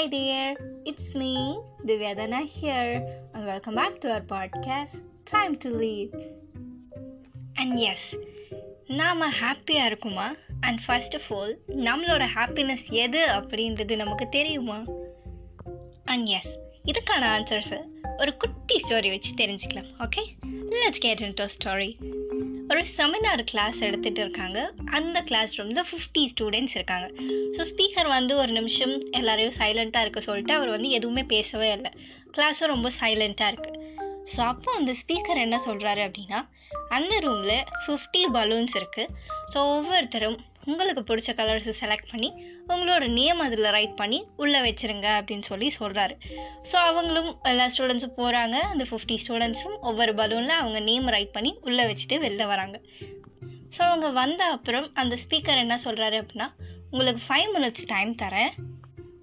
Hi there, it's me, Divyadana here, and welcome back to our podcast, Time to Lead. And yes நாம் ஹாப்பியாக இருக்குமா and first of all நம்மளோட happiness எது அப்படின்றது நமக்கு தெரியுமா அண்ட் எஸ் இதுக்கான ஆன்சர்ஸை ஒரு குட்டி ஸ்டோரி வச்சு தெரிஞ்சுக்கலாம் okay let's get into story ஒரு செமினார் கிளாஸ் எடுத்துகிட்டு இருக்காங்க. அந்த கிளாஸ் ரூமில் ஃபிஃப்டி ஸ்டூடெண்ட்ஸ் இருக்காங்க. ஸோ ஸ்பீக்கர் வந்து ஒரு நிமிஷம் எல்லாரையும் சைலண்ட்டாக இருக்க சொல்லிட்டு அவர் வந்து எதுவுமே பேசவே இல்லை. கிளாஸும் ரொம்ப சைலண்ட்டாக இருக்குது ஸோ அப்போ அந்த ஸ்பீக்கர் என்ன சொல்கிறாரு அப்படின்னா அந்த ரூமில் ஃபிஃப்டி பலூன்ஸ் இருக்குது ஸோ ஒவ்வொருத்தரும் உங்களுக்கு பிடிச்ச கலர்ஸை செலக்ட் பண்ணி உங்களோட நேம் அதில் ரைட் பண்ணி உள்ளே வச்சுருங்க அப்படின்னு சொல்லி சொல்கிறாரு ஸோ அவங்களும் எல்லா ஸ்டூடெண்ட்ஸும் போகிறாங்க அந்த ஃபிஃப்டி ஸ்டூடெண்ட்ஸும் ஒவ்வொரு பலூனில் அவங்க நேம் ரைட் பண்ணி உள்ளே வச்சுட்டு வெளில வராங்க. ஸோ அவங்க வந்த அப்புறம் அந்த ஸ்பீக்கர் என்ன சொல்கிறாரு அப்படின்னா உங்களுக்கு ஃபைவ் மினிட்ஸ் டைம் தரேன்.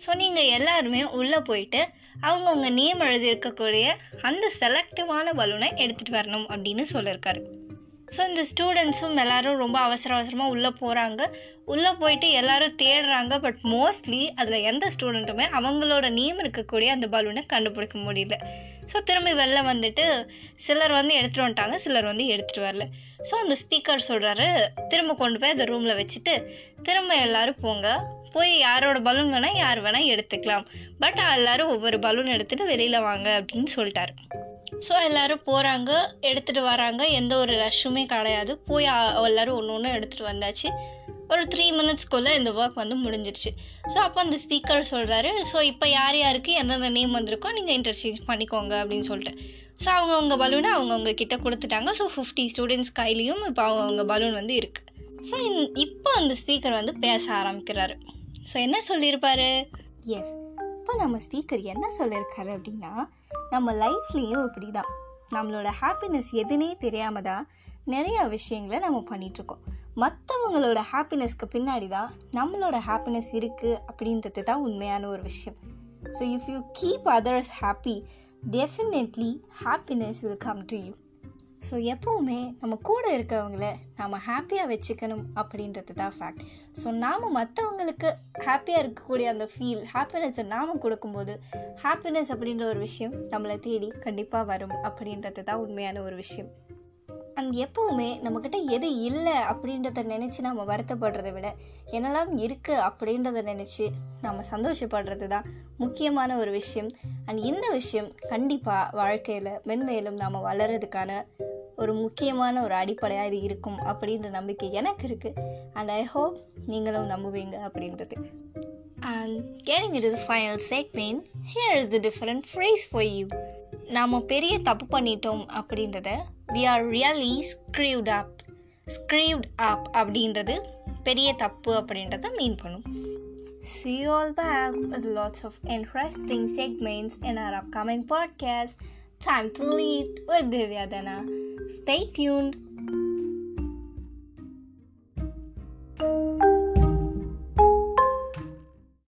ஸோ நீங்கள் எல்லாருமே உள்ளே போயிட்டு அவங்கவுங்க நேம் எழுதியிருக்கக்கூடிய அந்த செலக்டிவான பலூனை எடுத்துகிட்டு வரணும் அப்படின்னு சொல்லியிருக்காரு ஸோ இந்த ஸ்டூடெண்ட்ஸும் எல்லோரும் ரொம்ப அவசர அவசரமாக உள்ளே போகிறாங்க உள்ளே போயிட்டு எல்லோரும் தேடுறாங்க பட் மோஸ்ட்லி அதில் எந்த ஸ்டூடெண்ட்டுமே அவங்களோட நேம் இருக்கக்கூடிய அந்த பலூனை கண்டுபிடிக்க முடியல. ஸோ திரும்பி வெளில வந்துட்டு சிலர் வந்து எடுத்துகிட்டு வந்துட்டாங்க சிலர் வந்து எடுத்துகிட்டு வரல. ஸோ அந்த ஸ்பீக்கர் சொல்கிறாரு திரும்ப கொண்டு போய் அந்த ரூமில் வச்சுட்டு திரும்ப எல்லோரும் போங்க. போய் யாரோட பலூன் வேணால் யார் வேணால் எடுத்துக்கலாம். பட் எல்லோரும் ஒவ்வொரு பலூன் எடுத்துகிட்டு வெளியில் வாங்க அப்படின்னு சொல்லிட்டாரு. ஸோ எல்லோரும் போகிறாங்க எடுத்துகிட்டு வராங்க. எந்த ஒரு ரஷ்ஷுமே கிடையாது. போய் எல்லோரும் ஒன்று ஒன்று எடுத்துகிட்டு வந்தாச்சு. ஒரு த்ரீ மினிட்ஸ்க்குள்ளே இந்த ஒர்க் வந்து முடிஞ்சிருச்சு. ஸோ அப்போ அந்த ஸ்பீக்கர் சொல்கிறாரு ஸோ இப்போ யார் யாருக்கு எந்தெந்த நேம் வந்திருக்கோ நீங்கள் இன்டர்சேஞ்ச் பண்ணிக்கோங்க அப்படின்னு சொல்லிட்டு. ஸோ அவங்கவுங்க பலூனை அவங்கவுங்க கிட்ட கொடுத்துட்டாங்க. ஸோ ஃபிஃப்டி ஸ்டூடெண்ட்ஸ் கையிலையும் இப்போ அவங்கவுங்க பலூன் வந்து இருக்குது ஸோ இப்போ அந்த ஸ்பீக்கர் வந்து பேச ஆரம்பிக்கிறாரு. ஸோ என்ன சொல்லியிருப்பாரு? எஸ் இப்போ நம்ம ஸ்பீக்கர் என்ன சொல்லியிருக்காரு அப்படின்னா நம்ம லைஃப்லேயும் இப்படி தான் நம்மளோட ஹாப்பினஸ் எதுனே தெரியாமல் தான் நிறையா விஷயங்களை நம்ம பண்ணிகிட்ருக்கோம் மற்றவங்களோட ஹாப்பினஸ்க்கு பின்னாடி தான் நம்மளோட ஹாப்பினஸ் இருக்குது அப்படின்றது தான் உண்மையான ஒரு விஷயம். So if you keep others happy definitely happiness will come to you so எப்போவுமே நம்ம கூட இருக்கவங்கள நாம் ஹாப்பியாக வச்சுக்கணும் அப்படின்றது தான் ஃபேக்ட் ஸோ நாம் மற்றவங்களுக்கு ஹாப்பியாக இருக்கக்கூடிய அந்த ஃபீல் ஹாப்பினஸை நாம் கொடுக்கும்போது ஹாப்பினஸ் அப்படின்ற ஒரு விஷயம் நம்மளை தேடி கண்டிப்பாக வரும் அப்படின்றது தான் உண்மையான ஒரு விஷயம். அண்ட் எப்போவுமே நம்மக்கிட்ட எது இல்லை அப்படின்றத நினச்சி நம்ம வருத்தப்படுறதை விட என்னெல்லாம் இருக்குது அப்படின்றத நினச்சி நம்ம சந்தோஷப்படுறது தான் முக்கியமான ஒரு விஷயம். அண்ட் இந்த விஷயம் கண்டிப்பாக வாழ்க்கையில் மென்மேலும் நாம் வளர்கிறதுக்கான ஒரு முக்கியமான ஒரு அடிப்படையாக இது இருக்கும் அப்படின்ற நம்பிக்கை எனக்கு இருக்குது அண்ட் ஐ ஹோப் நீங்களும் நம்புவீங்க அப்படின்றது. And carrying it is final segment here is the different phrase for you நாம் பெரிய தப்பு பண்ணிட்டோம் அப்படின்றத We are really screwed up screwed up அப்படின்றது பெரிய தப்பு அப்படின்றத மீன் பண்ணும் See you all back with lots of interesting segments in our upcoming podcast. Time to lead with Divyadana. Stay tuned.